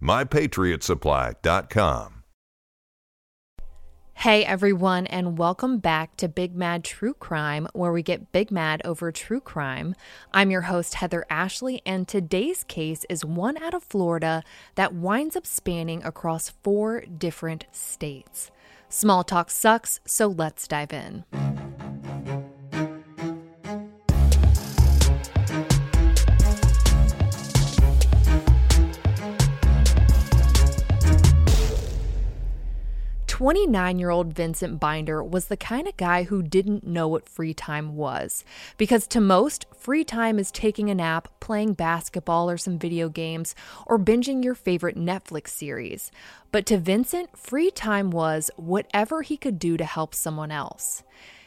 mypatriotsupply.com. Hey everyone, and welcome back to Big Mad True Crime, where we get big mad over true crime. I'm your host, Heather Ashley, and today's case is one out of Florida that winds up spanning across four different states. Small talk sucks, so let's dive in. 29 year old Vincent Binder was the kind of guy who didn't know what free time was. Because to most, free time is taking a nap, playing basketball or some video games, or binging your favorite Netflix series. But to Vincent, free time was whatever he could do to help someone else.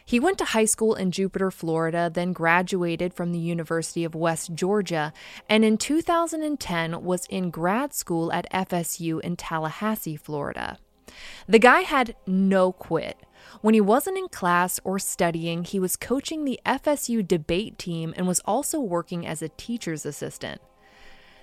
He went to high school in Jupiter, Florida, then graduated from the University of West Georgia, and in 2010 was in grad school at FSU in Tallahassee, Florida. The guy had no quit. When he wasn't in class or studying, he was coaching the FSU debate team and was also working as a teacher's assistant.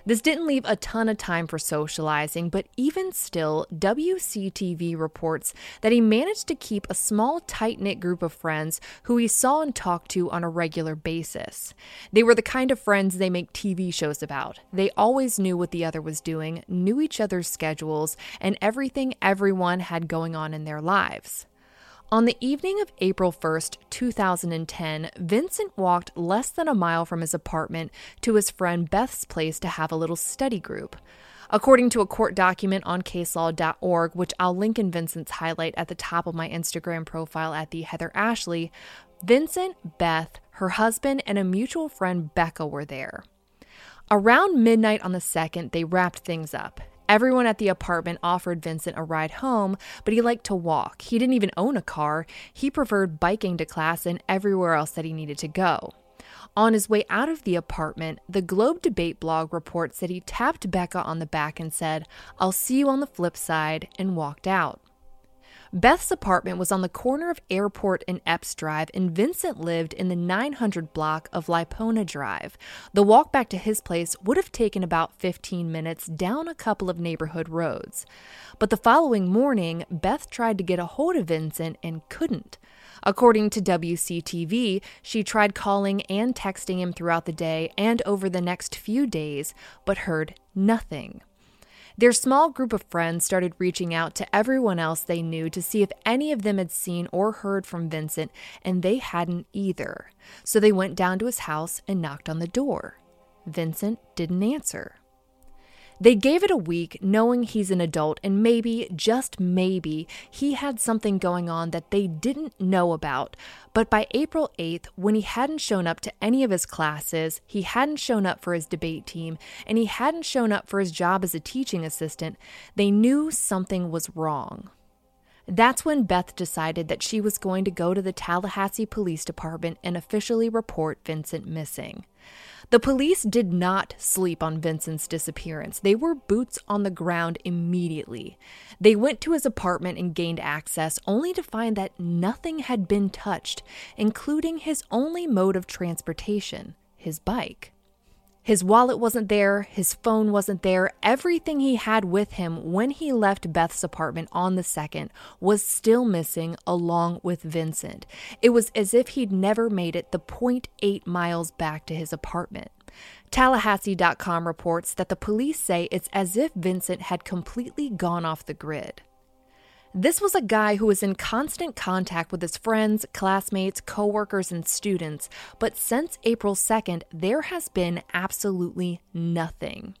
This didn't leave a ton of time for socializing, but even still, WCTV reports that he managed to keep a small, tight knit group of friends who he saw and talked to on a regular basis. They were the kind of friends they make TV shows about. They always knew what the other was doing, knew each other's schedules, and everything everyone had going on in their lives. On the evening of April 1st, 2010, Vincent walked less than a mile from his apartment to his friend Beth's place to have a little study group. According to a court document on caselaw.org, which I'll link in Vincent's highlight at the top of my Instagram profile at the Heather Ashley, Vincent, Beth, her husband, and a mutual friend Becca were there. Around midnight on the 2nd, they wrapped things up. Everyone at the apartment offered Vincent a ride home, but he liked to walk. He didn't even own a car. He preferred biking to class and everywhere else that he needed to go. On his way out of the apartment, the Globe Debate blog reports that he tapped Becca on the back and said, I'll see you on the flip side, and walked out. Beth's apartment was on the corner of Airport and Epps Drive, and Vincent lived in the 900 block of Lipona Drive. The walk back to his place would have taken about 15 minutes down a couple of neighborhood roads. But the following morning, Beth tried to get a hold of Vincent and couldn't. According to WCTV, she tried calling and texting him throughout the day and over the next few days, but heard nothing. Their small group of friends started reaching out to everyone else they knew to see if any of them had seen or heard from Vincent, and they hadn't either. So they went down to his house and knocked on the door. Vincent didn't answer. They gave it a week, knowing he's an adult and maybe, just maybe, he had something going on that they didn't know about. But by April 8th, when he hadn't shown up to any of his classes, he hadn't shown up for his debate team, and he hadn't shown up for his job as a teaching assistant, they knew something was wrong. That's when Beth decided that she was going to go to the Tallahassee Police Department and officially report Vincent missing. The police did not sleep on Vincent's disappearance. They were boots on the ground immediately. They went to his apartment and gained access, only to find that nothing had been touched, including his only mode of transportation his bike. His wallet wasn't there, his phone wasn't there. Everything he had with him when he left Beth's apartment on the second was still missing, along with Vincent. It was as if he'd never made it the 0.8 miles back to his apartment. Tallahassee.com reports that the police say it's as if Vincent had completely gone off the grid. This was a guy who was in constant contact with his friends, classmates, coworkers, and students, but since April 2nd, there has been absolutely nothing.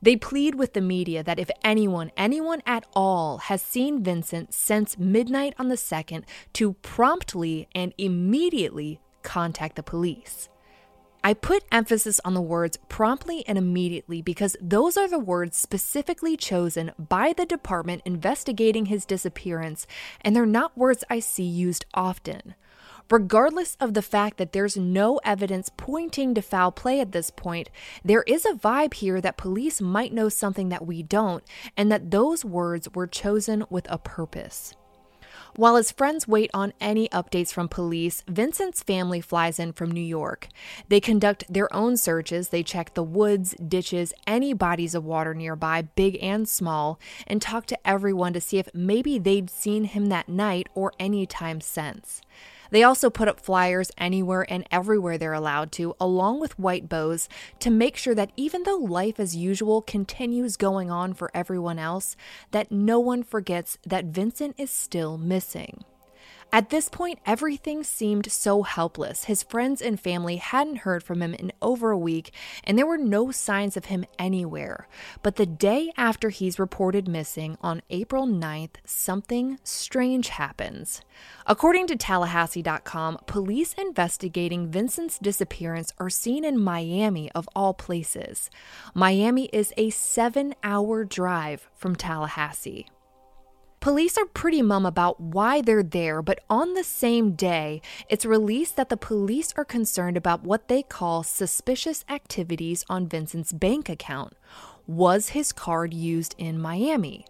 They plead with the media that if anyone, anyone at all, has seen Vincent since midnight on the 2nd, to promptly and immediately contact the police. I put emphasis on the words promptly and immediately because those are the words specifically chosen by the department investigating his disappearance, and they're not words I see used often. Regardless of the fact that there's no evidence pointing to foul play at this point, there is a vibe here that police might know something that we don't, and that those words were chosen with a purpose. While his friends wait on any updates from police, Vincent's family flies in from New York. They conduct their own searches. They check the woods, ditches, any bodies of water nearby, big and small, and talk to everyone to see if maybe they'd seen him that night or any time since. They also put up flyers anywhere and everywhere they're allowed to, along with white bows, to make sure that even though life as usual continues going on for everyone else, that no one forgets that Vincent is still missing. At this point, everything seemed so helpless. His friends and family hadn't heard from him in over a week, and there were no signs of him anywhere. But the day after he's reported missing, on April 9th, something strange happens. According to Tallahassee.com, police investigating Vincent's disappearance are seen in Miami, of all places. Miami is a seven hour drive from Tallahassee. Police are pretty mum about why they're there, but on the same day, it's released that the police are concerned about what they call suspicious activities on Vincent's bank account. Was his card used in Miami?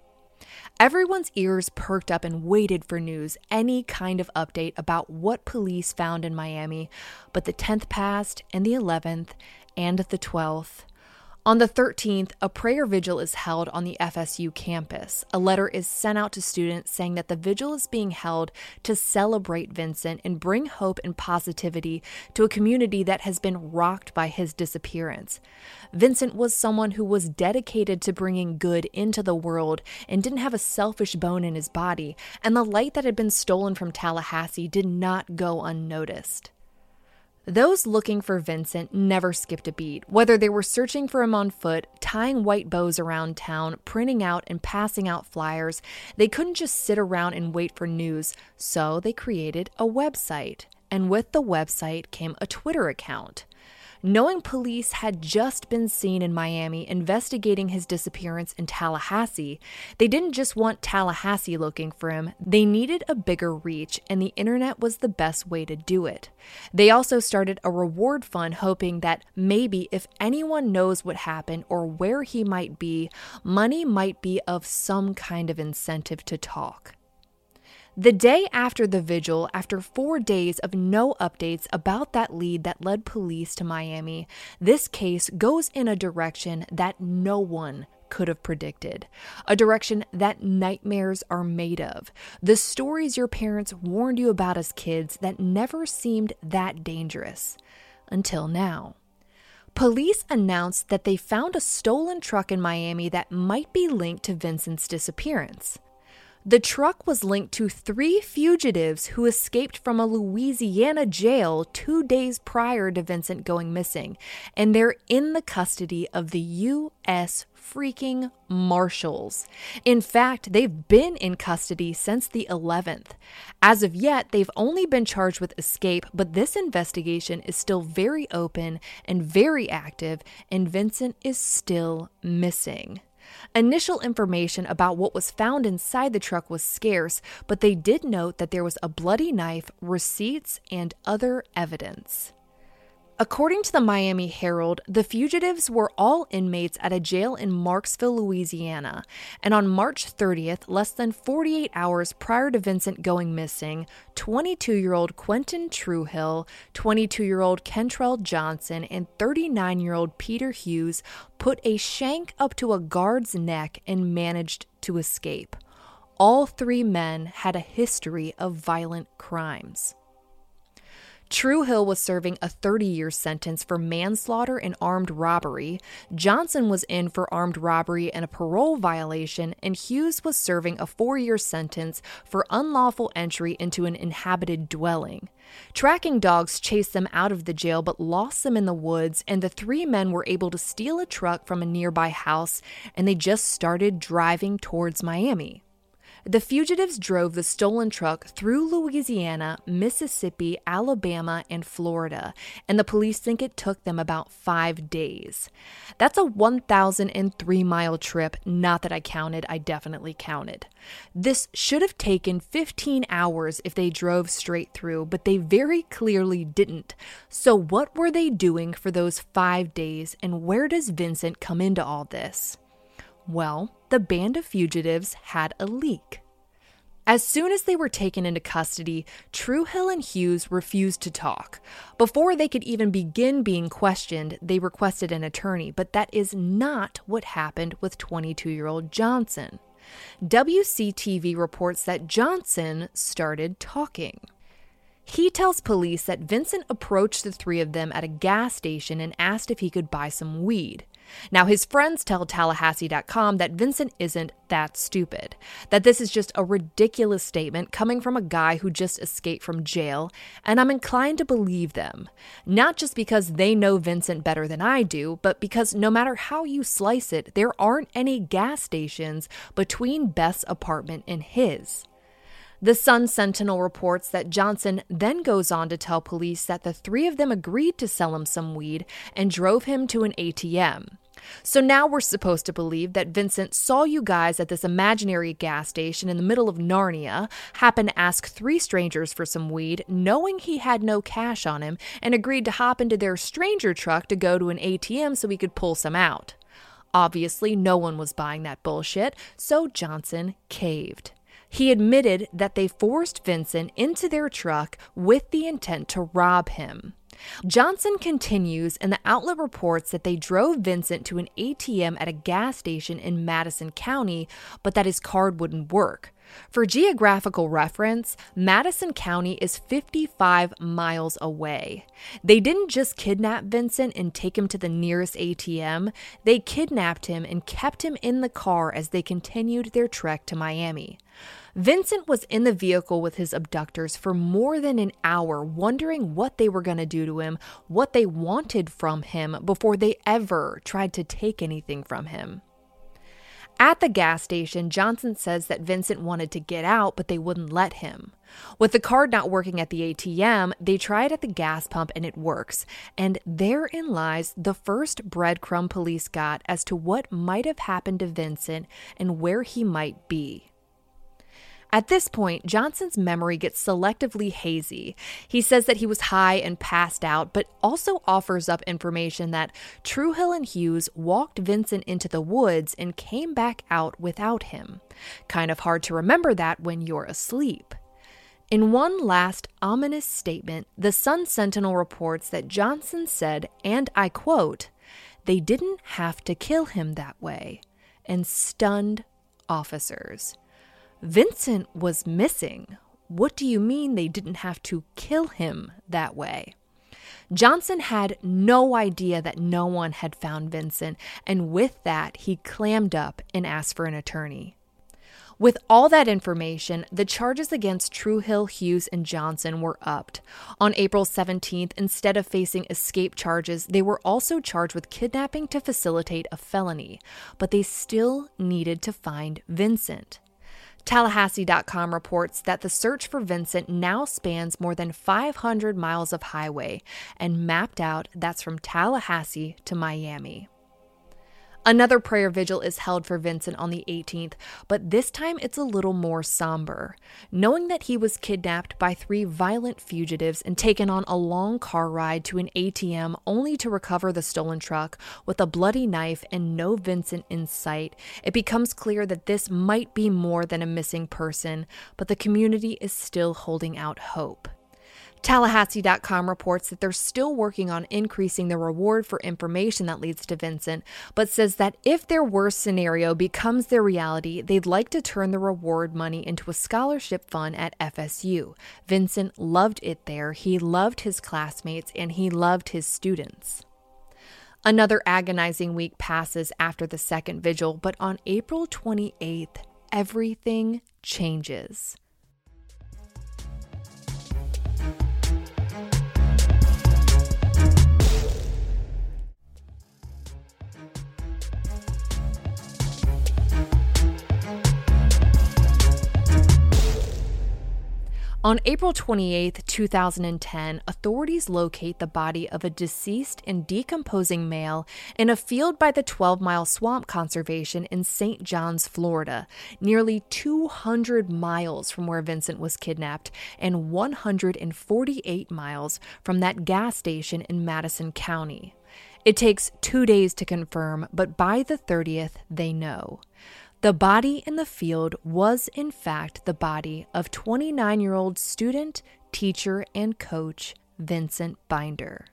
Everyone's ears perked up and waited for news, any kind of update about what police found in Miami, but the 10th passed, and the 11th, and the 12th. On the 13th, a prayer vigil is held on the FSU campus. A letter is sent out to students saying that the vigil is being held to celebrate Vincent and bring hope and positivity to a community that has been rocked by his disappearance. Vincent was someone who was dedicated to bringing good into the world and didn't have a selfish bone in his body, and the light that had been stolen from Tallahassee did not go unnoticed. Those looking for Vincent never skipped a beat, whether they were searching for him on foot, tying white bows around town, printing out and passing out flyers. They couldn't just sit around and wait for news, so they created a website. And with the website came a Twitter account. Knowing police had just been seen in Miami investigating his disappearance in Tallahassee, they didn't just want Tallahassee looking for him, they needed a bigger reach, and the internet was the best way to do it. They also started a reward fund hoping that maybe if anyone knows what happened or where he might be, money might be of some kind of incentive to talk. The day after the vigil, after four days of no updates about that lead that led police to Miami, this case goes in a direction that no one could have predicted. A direction that nightmares are made of. The stories your parents warned you about as kids that never seemed that dangerous. Until now. Police announced that they found a stolen truck in Miami that might be linked to Vincent's disappearance. The truck was linked to three fugitives who escaped from a Louisiana jail two days prior to Vincent going missing, and they're in the custody of the U.S. freaking Marshals. In fact, they've been in custody since the 11th. As of yet, they've only been charged with escape, but this investigation is still very open and very active, and Vincent is still missing. Initial information about what was found inside the truck was scarce, but they did note that there was a bloody knife, receipts, and other evidence. According to the Miami Herald, the fugitives were all inmates at a jail in Marksville, Louisiana, and on March 30th, less than 48 hours prior to Vincent going missing, 22 year old Quentin Truehill, 22 year old Kentrell Johnson, and 39 year old Peter Hughes put a shank up to a guard's neck and managed to escape. All three men had a history of violent crimes. Truehill was serving a 30 year sentence for manslaughter and armed robbery. Johnson was in for armed robbery and a parole violation, and Hughes was serving a four year sentence for unlawful entry into an inhabited dwelling. Tracking dogs chased them out of the jail but lost them in the woods, and the three men were able to steal a truck from a nearby house and they just started driving towards Miami. The fugitives drove the stolen truck through Louisiana, Mississippi, Alabama, and Florida, and the police think it took them about five days. That's a 1,003 mile trip. Not that I counted, I definitely counted. This should have taken 15 hours if they drove straight through, but they very clearly didn't. So, what were they doing for those five days, and where does Vincent come into all this? Well, the band of fugitives had a leak. As soon as they were taken into custody, Truehill and Hughes refused to talk. Before they could even begin being questioned, they requested an attorney, but that is not what happened with 22 year old Johnson. WCTV reports that Johnson started talking. He tells police that Vincent approached the three of them at a gas station and asked if he could buy some weed. Now, his friends tell Tallahassee.com that Vincent isn't that stupid, that this is just a ridiculous statement coming from a guy who just escaped from jail, and I'm inclined to believe them. Not just because they know Vincent better than I do, but because no matter how you slice it, there aren't any gas stations between Beth's apartment and his. The Sun Sentinel reports that Johnson then goes on to tell police that the three of them agreed to sell him some weed and drove him to an ATM. So now we're supposed to believe that Vincent saw you guys at this imaginary gas station in the middle of Narnia, happened to ask three strangers for some weed, knowing he had no cash on him, and agreed to hop into their stranger truck to go to an ATM so he could pull some out. Obviously, no one was buying that bullshit, so Johnson caved. He admitted that they forced Vincent into their truck with the intent to rob him. Johnson continues, and the outlet reports that they drove Vincent to an ATM at a gas station in Madison County, but that his card wouldn't work. For geographical reference, Madison County is 55 miles away. They didn't just kidnap Vincent and take him to the nearest ATM, they kidnapped him and kept him in the car as they continued their trek to Miami. Vincent was in the vehicle with his abductors for more than an hour, wondering what they were going to do to him, what they wanted from him before they ever tried to take anything from him. At the gas station, Johnson says that Vincent wanted to get out, but they wouldn't let him. With the card not working at the ATM, they try it at the gas pump and it works. And therein lies the first breadcrumb police got as to what might have happened to Vincent and where he might be. At this point, Johnson's memory gets selectively hazy. He says that he was high and passed out, but also offers up information that Truehill and Hughes walked Vincent into the woods and came back out without him. Kind of hard to remember that when you're asleep. In one last ominous statement, the Sun Sentinel reports that Johnson said, and I quote, they didn't have to kill him that way, and stunned officers. Vincent was missing. What do you mean they didn't have to kill him that way? Johnson had no idea that no one had found Vincent, and with that, he clammed up and asked for an attorney. With all that information, the charges against Truehill, Hughes, and Johnson were upped. On April 17th, instead of facing escape charges, they were also charged with kidnapping to facilitate a felony, but they still needed to find Vincent. Tallahassee.com reports that the search for Vincent now spans more than 500 miles of highway and mapped out that's from Tallahassee to Miami. Another prayer vigil is held for Vincent on the 18th, but this time it's a little more somber. Knowing that he was kidnapped by three violent fugitives and taken on a long car ride to an ATM only to recover the stolen truck with a bloody knife and no Vincent in sight, it becomes clear that this might be more than a missing person, but the community is still holding out hope. Tallahassee.com reports that they're still working on increasing the reward for information that leads to Vincent, but says that if their worst scenario becomes their reality, they'd like to turn the reward money into a scholarship fund at FSU. Vincent loved it there, he loved his classmates, and he loved his students. Another agonizing week passes after the second vigil, but on April 28th, everything changes. On April 28, 2010, authorities locate the body of a deceased and decomposing male in a field by the 12 Mile Swamp Conservation in St. Johns, Florida, nearly 200 miles from where Vincent was kidnapped and 148 miles from that gas station in Madison County. It takes two days to confirm, but by the 30th, they know. The body in the field was, in fact, the body of 29 year old student, teacher, and coach Vincent Binder.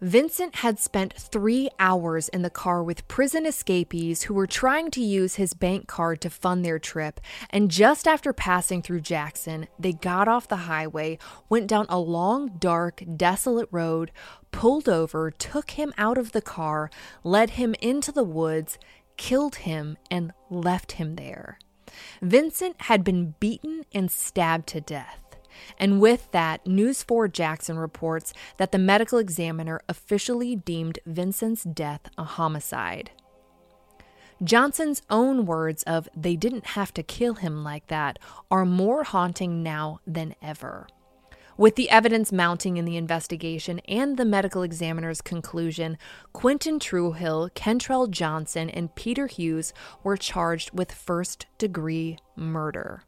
Vincent had spent three hours in the car with prison escapees who were trying to use his bank card to fund their trip. And just after passing through Jackson, they got off the highway, went down a long, dark, desolate road, pulled over, took him out of the car, led him into the woods, killed him, and left him there. Vincent had been beaten and stabbed to death. And with that, News 4 Jackson reports that the medical examiner officially deemed Vincent's death a homicide. Johnson's own words of, they didn't have to kill him like that, are more haunting now than ever. With the evidence mounting in the investigation and the medical examiner's conclusion, Quentin Truehill, Kentrell Johnson, and Peter Hughes were charged with first degree murder.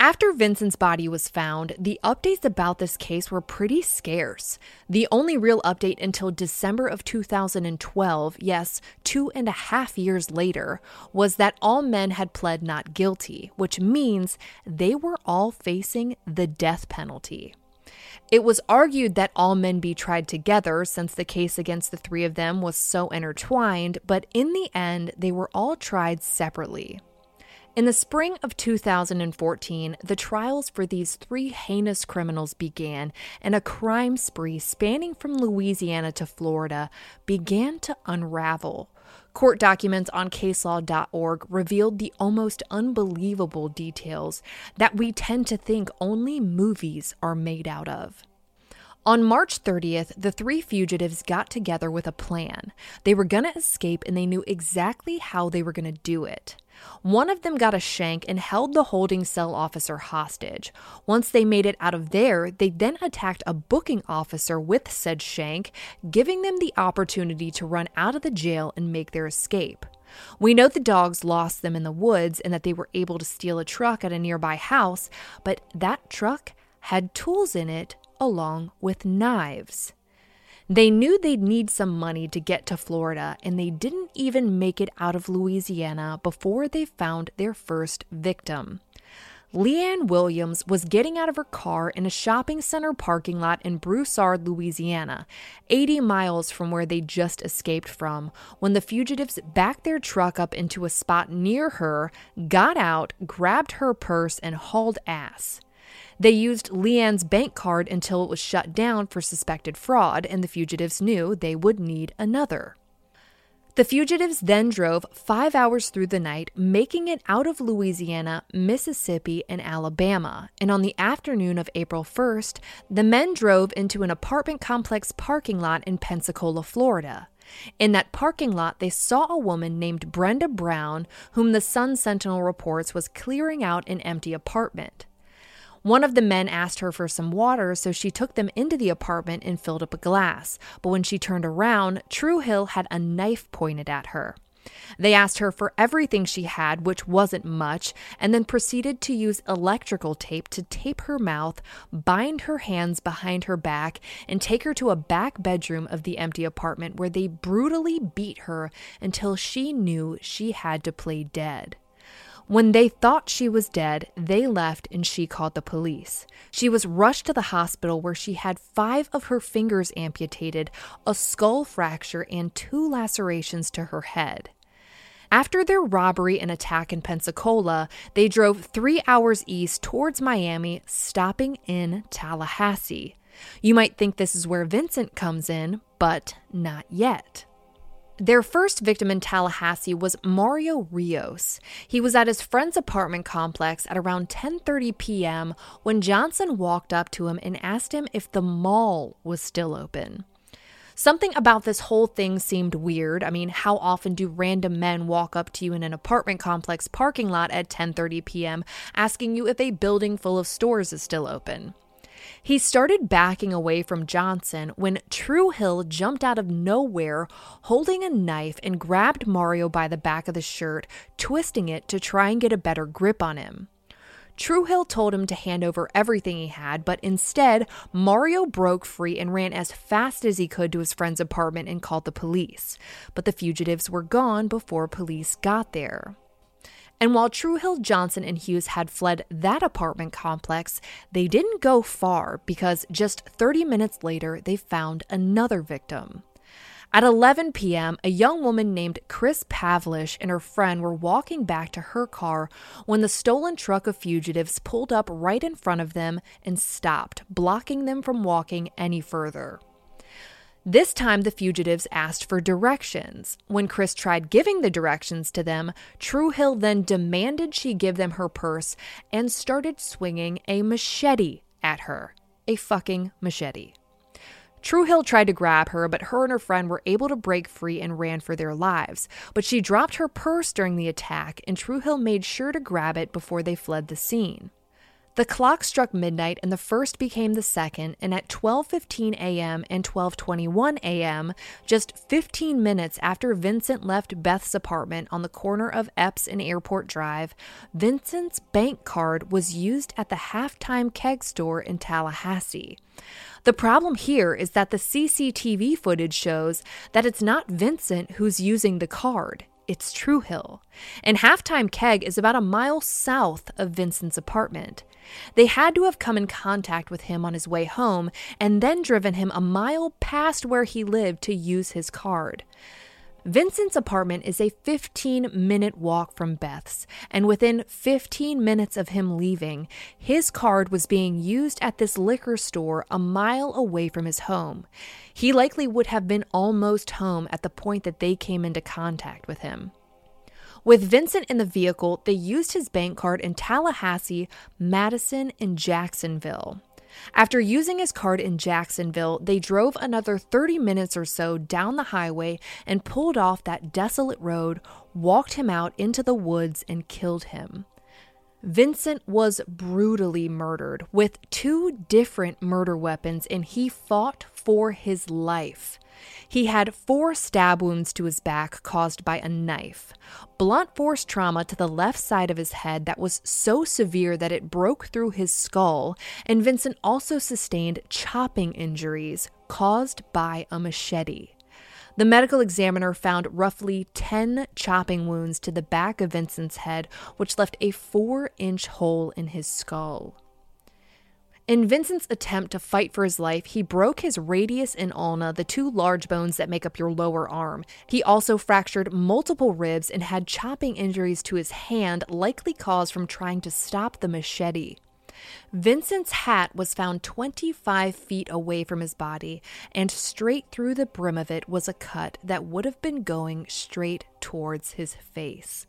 After Vincent's body was found, the updates about this case were pretty scarce. The only real update until December of 2012, yes, two and a half years later, was that all men had pled not guilty, which means they were all facing the death penalty. It was argued that all men be tried together since the case against the three of them was so intertwined, but in the end, they were all tried separately. In the spring of 2014, the trials for these three heinous criminals began, and a crime spree spanning from Louisiana to Florida began to unravel. Court documents on caselaw.org revealed the almost unbelievable details that we tend to think only movies are made out of. On March 30th, the three fugitives got together with a plan. They were going to escape and they knew exactly how they were going to do it. One of them got a shank and held the holding cell officer hostage. Once they made it out of there, they then attacked a booking officer with said shank, giving them the opportunity to run out of the jail and make their escape. We know the dogs lost them in the woods and that they were able to steal a truck at a nearby house, but that truck had tools in it along with knives. They knew they'd need some money to get to Florida, and they didn't even make it out of Louisiana before they found their first victim. Leanne Williams was getting out of her car in a shopping center parking lot in Broussard, Louisiana, 80 miles from where they just escaped from, when the fugitives backed their truck up into a spot near her, got out, grabbed her purse, and hauled ass. They used Leanne's bank card until it was shut down for suspected fraud, and the fugitives knew they would need another. The fugitives then drove five hours through the night, making it out of Louisiana, Mississippi, and Alabama. And on the afternoon of April 1st, the men drove into an apartment complex parking lot in Pensacola, Florida. In that parking lot, they saw a woman named Brenda Brown, whom the Sun Sentinel reports was clearing out an empty apartment. One of the men asked her for some water, so she took them into the apartment and filled up a glass. But when she turned around, Truehill had a knife pointed at her. They asked her for everything she had, which wasn't much, and then proceeded to use electrical tape to tape her mouth, bind her hands behind her back, and take her to a back bedroom of the empty apartment where they brutally beat her until she knew she had to play dead. When they thought she was dead, they left and she called the police. She was rushed to the hospital where she had five of her fingers amputated, a skull fracture, and two lacerations to her head. After their robbery and attack in Pensacola, they drove three hours east towards Miami, stopping in Tallahassee. You might think this is where Vincent comes in, but not yet. Their first victim in Tallahassee was Mario Rios. He was at his friend's apartment complex at around 10:30 p.m. when Johnson walked up to him and asked him if the mall was still open. Something about this whole thing seemed weird. I mean, how often do random men walk up to you in an apartment complex parking lot at 10:30 p.m. asking you if a building full of stores is still open? He started backing away from Johnson when Truehill jumped out of nowhere holding a knife and grabbed Mario by the back of the shirt, twisting it to try and get a better grip on him. Truehill told him to hand over everything he had, but instead, Mario broke free and ran as fast as he could to his friend's apartment and called the police. But the fugitives were gone before police got there. And while Truehill, Johnson, and Hughes had fled that apartment complex, they didn't go far because just 30 minutes later, they found another victim. At 11 p.m., a young woman named Chris Pavlish and her friend were walking back to her car when the stolen truck of fugitives pulled up right in front of them and stopped, blocking them from walking any further. This time, the fugitives asked for directions. When Chris tried giving the directions to them, Truehill then demanded she give them her purse and started swinging a machete at her. A fucking machete. Truehill tried to grab her, but her and her friend were able to break free and ran for their lives. But she dropped her purse during the attack, and Truehill made sure to grab it before they fled the scene. The clock struck midnight and the first became the second, and at 12:15 a.m. and 12:21 a.m., just 15 minutes after Vincent left Beth's apartment on the corner of Epps and Airport Drive, Vincent's bank card was used at the halftime keg store in Tallahassee. The problem here is that the CCTV footage shows that it's not Vincent who's using the card it's Truehill. And Halftime Keg is about a mile south of Vincent's apartment. They had to have come in contact with him on his way home and then driven him a mile past where he lived to use his card. Vincent's apartment is a 15 minute walk from Beth's, and within 15 minutes of him leaving, his card was being used at this liquor store a mile away from his home. He likely would have been almost home at the point that they came into contact with him. With Vincent in the vehicle, they used his bank card in Tallahassee, Madison, and Jacksonville. After using his card in Jacksonville, they drove another 30 minutes or so down the highway and pulled off that desolate road, walked him out into the woods, and killed him. Vincent was brutally murdered with two different murder weapons, and he fought for his life. He had four stab wounds to his back caused by a knife, blunt force trauma to the left side of his head that was so severe that it broke through his skull, and Vincent also sustained chopping injuries caused by a machete. The medical examiner found roughly 10 chopping wounds to the back of Vincent's head, which left a four inch hole in his skull. In Vincent's attempt to fight for his life, he broke his radius and ulna, the two large bones that make up your lower arm. He also fractured multiple ribs and had chopping injuries to his hand, likely caused from trying to stop the machete. Vincent's hat was found 25 feet away from his body, and straight through the brim of it was a cut that would have been going straight towards his face.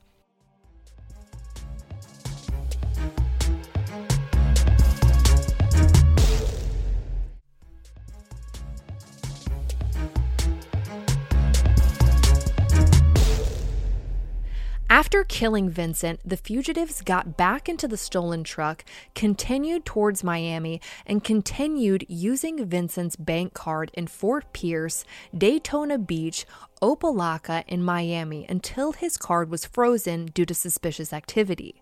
After killing Vincent, the fugitives got back into the stolen truck, continued towards Miami, and continued using Vincent's bank card in Fort Pierce, Daytona Beach, Opa-locka, and Miami until his card was frozen due to suspicious activity.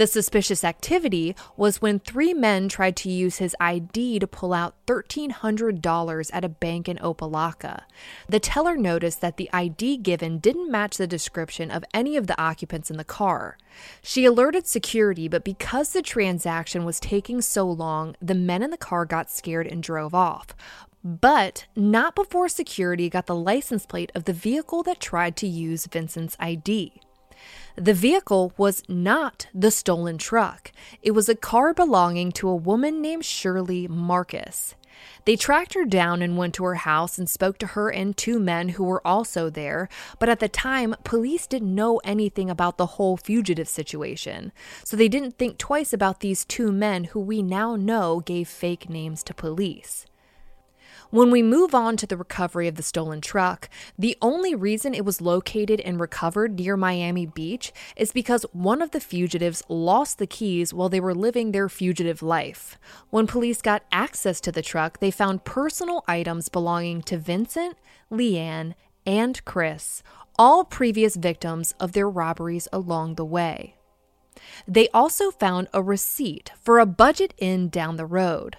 The suspicious activity was when three men tried to use his ID to pull out $1,300 at a bank in Opa-locka. The teller noticed that the ID given didn't match the description of any of the occupants in the car. She alerted security, but because the transaction was taking so long, the men in the car got scared and drove off. But not before security got the license plate of the vehicle that tried to use Vincent's ID. The vehicle was not the stolen truck. It was a car belonging to a woman named Shirley Marcus. They tracked her down and went to her house and spoke to her and two men who were also there, but at the time, police didn't know anything about the whole fugitive situation. So they didn't think twice about these two men who we now know gave fake names to police. When we move on to the recovery of the stolen truck, the only reason it was located and recovered near Miami Beach is because one of the fugitives lost the keys while they were living their fugitive life. When police got access to the truck, they found personal items belonging to Vincent, Leanne, and Chris, all previous victims of their robberies along the way. They also found a receipt for a budget inn down the road.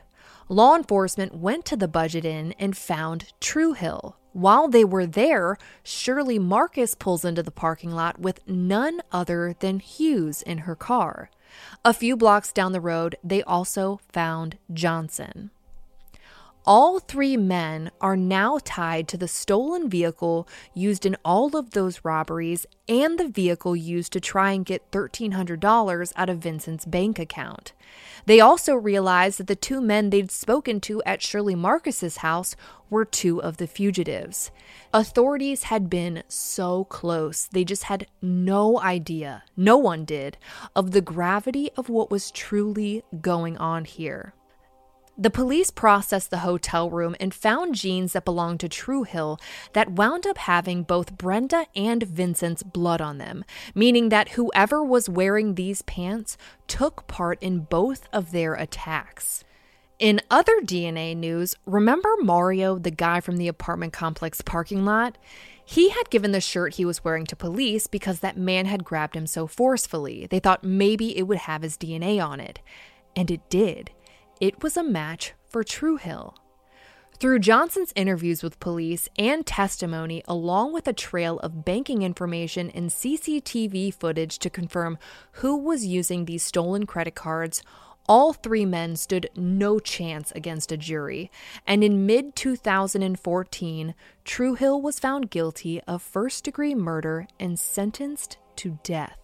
Law enforcement went to the Budget Inn and found Truehill. While they were there, Shirley Marcus pulls into the parking lot with none other than Hughes in her car. A few blocks down the road, they also found Johnson. All three men are now tied to the stolen vehicle used in all of those robberies and the vehicle used to try and get $1,300 out of Vincent's bank account. They also realized that the two men they'd spoken to at Shirley Marcus's house were two of the fugitives. Authorities had been so close, they just had no idea, no one did, of the gravity of what was truly going on here. The police processed the hotel room and found jeans that belonged to Truehill that wound up having both Brenda and Vincent's blood on them, meaning that whoever was wearing these pants took part in both of their attacks. In other DNA news, remember Mario, the guy from the apartment complex parking lot? He had given the shirt he was wearing to police because that man had grabbed him so forcefully. They thought maybe it would have his DNA on it. And it did it was a match for Truehill. Through Johnson's interviews with police and testimony, along with a trail of banking information and CCTV footage to confirm who was using these stolen credit cards, all three men stood no chance against a jury, and in mid 2014, Truehill was found guilty of first degree murder and sentenced to death.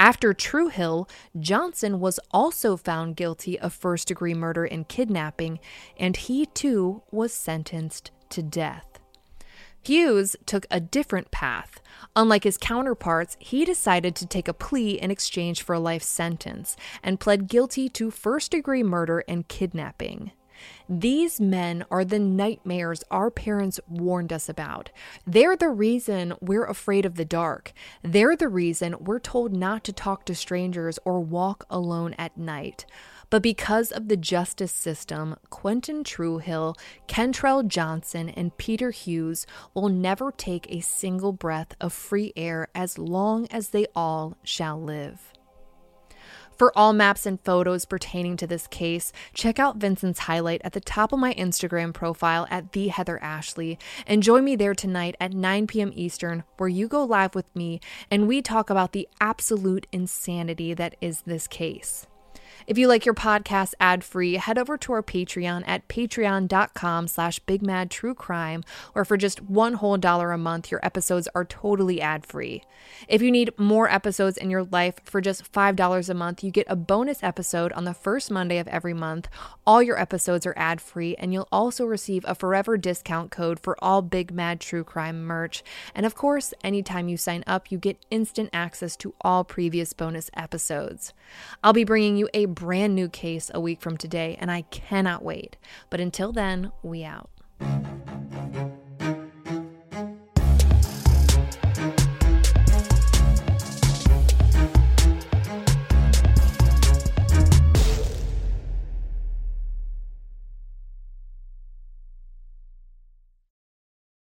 After Truehill, Johnson was also found guilty of first degree murder and kidnapping, and he too was sentenced to death. Hughes took a different path. Unlike his counterparts, he decided to take a plea in exchange for a life sentence and pled guilty to first degree murder and kidnapping. These men are the nightmares our parents warned us about. They're the reason we're afraid of the dark. They're the reason we're told not to talk to strangers or walk alone at night. But because of the justice system, Quentin Truehill, Kentrell Johnson, and Peter Hughes will never take a single breath of free air as long as they all shall live. For all maps and photos pertaining to this case, check out Vincent's highlight at the top of my Instagram profile at the Heather Ashley and join me there tonight at 9 p.m. Eastern, where you go live with me and we talk about the absolute insanity that is this case. If you like your podcast ad-free, head over to our Patreon at patreon.com slash bigmadtruecrime, where for just one whole dollar a month, your episodes are totally ad-free. If you need more episodes in your life for just $5 a month, you get a bonus episode on the first Monday of every month. All your episodes are ad-free, and you'll also receive a forever discount code for all Big Mad True Crime merch. And of course, anytime you sign up, you get instant access to all previous bonus episodes. I'll be bringing you a brand new case a week from today, and I cannot wait. But until then, we out.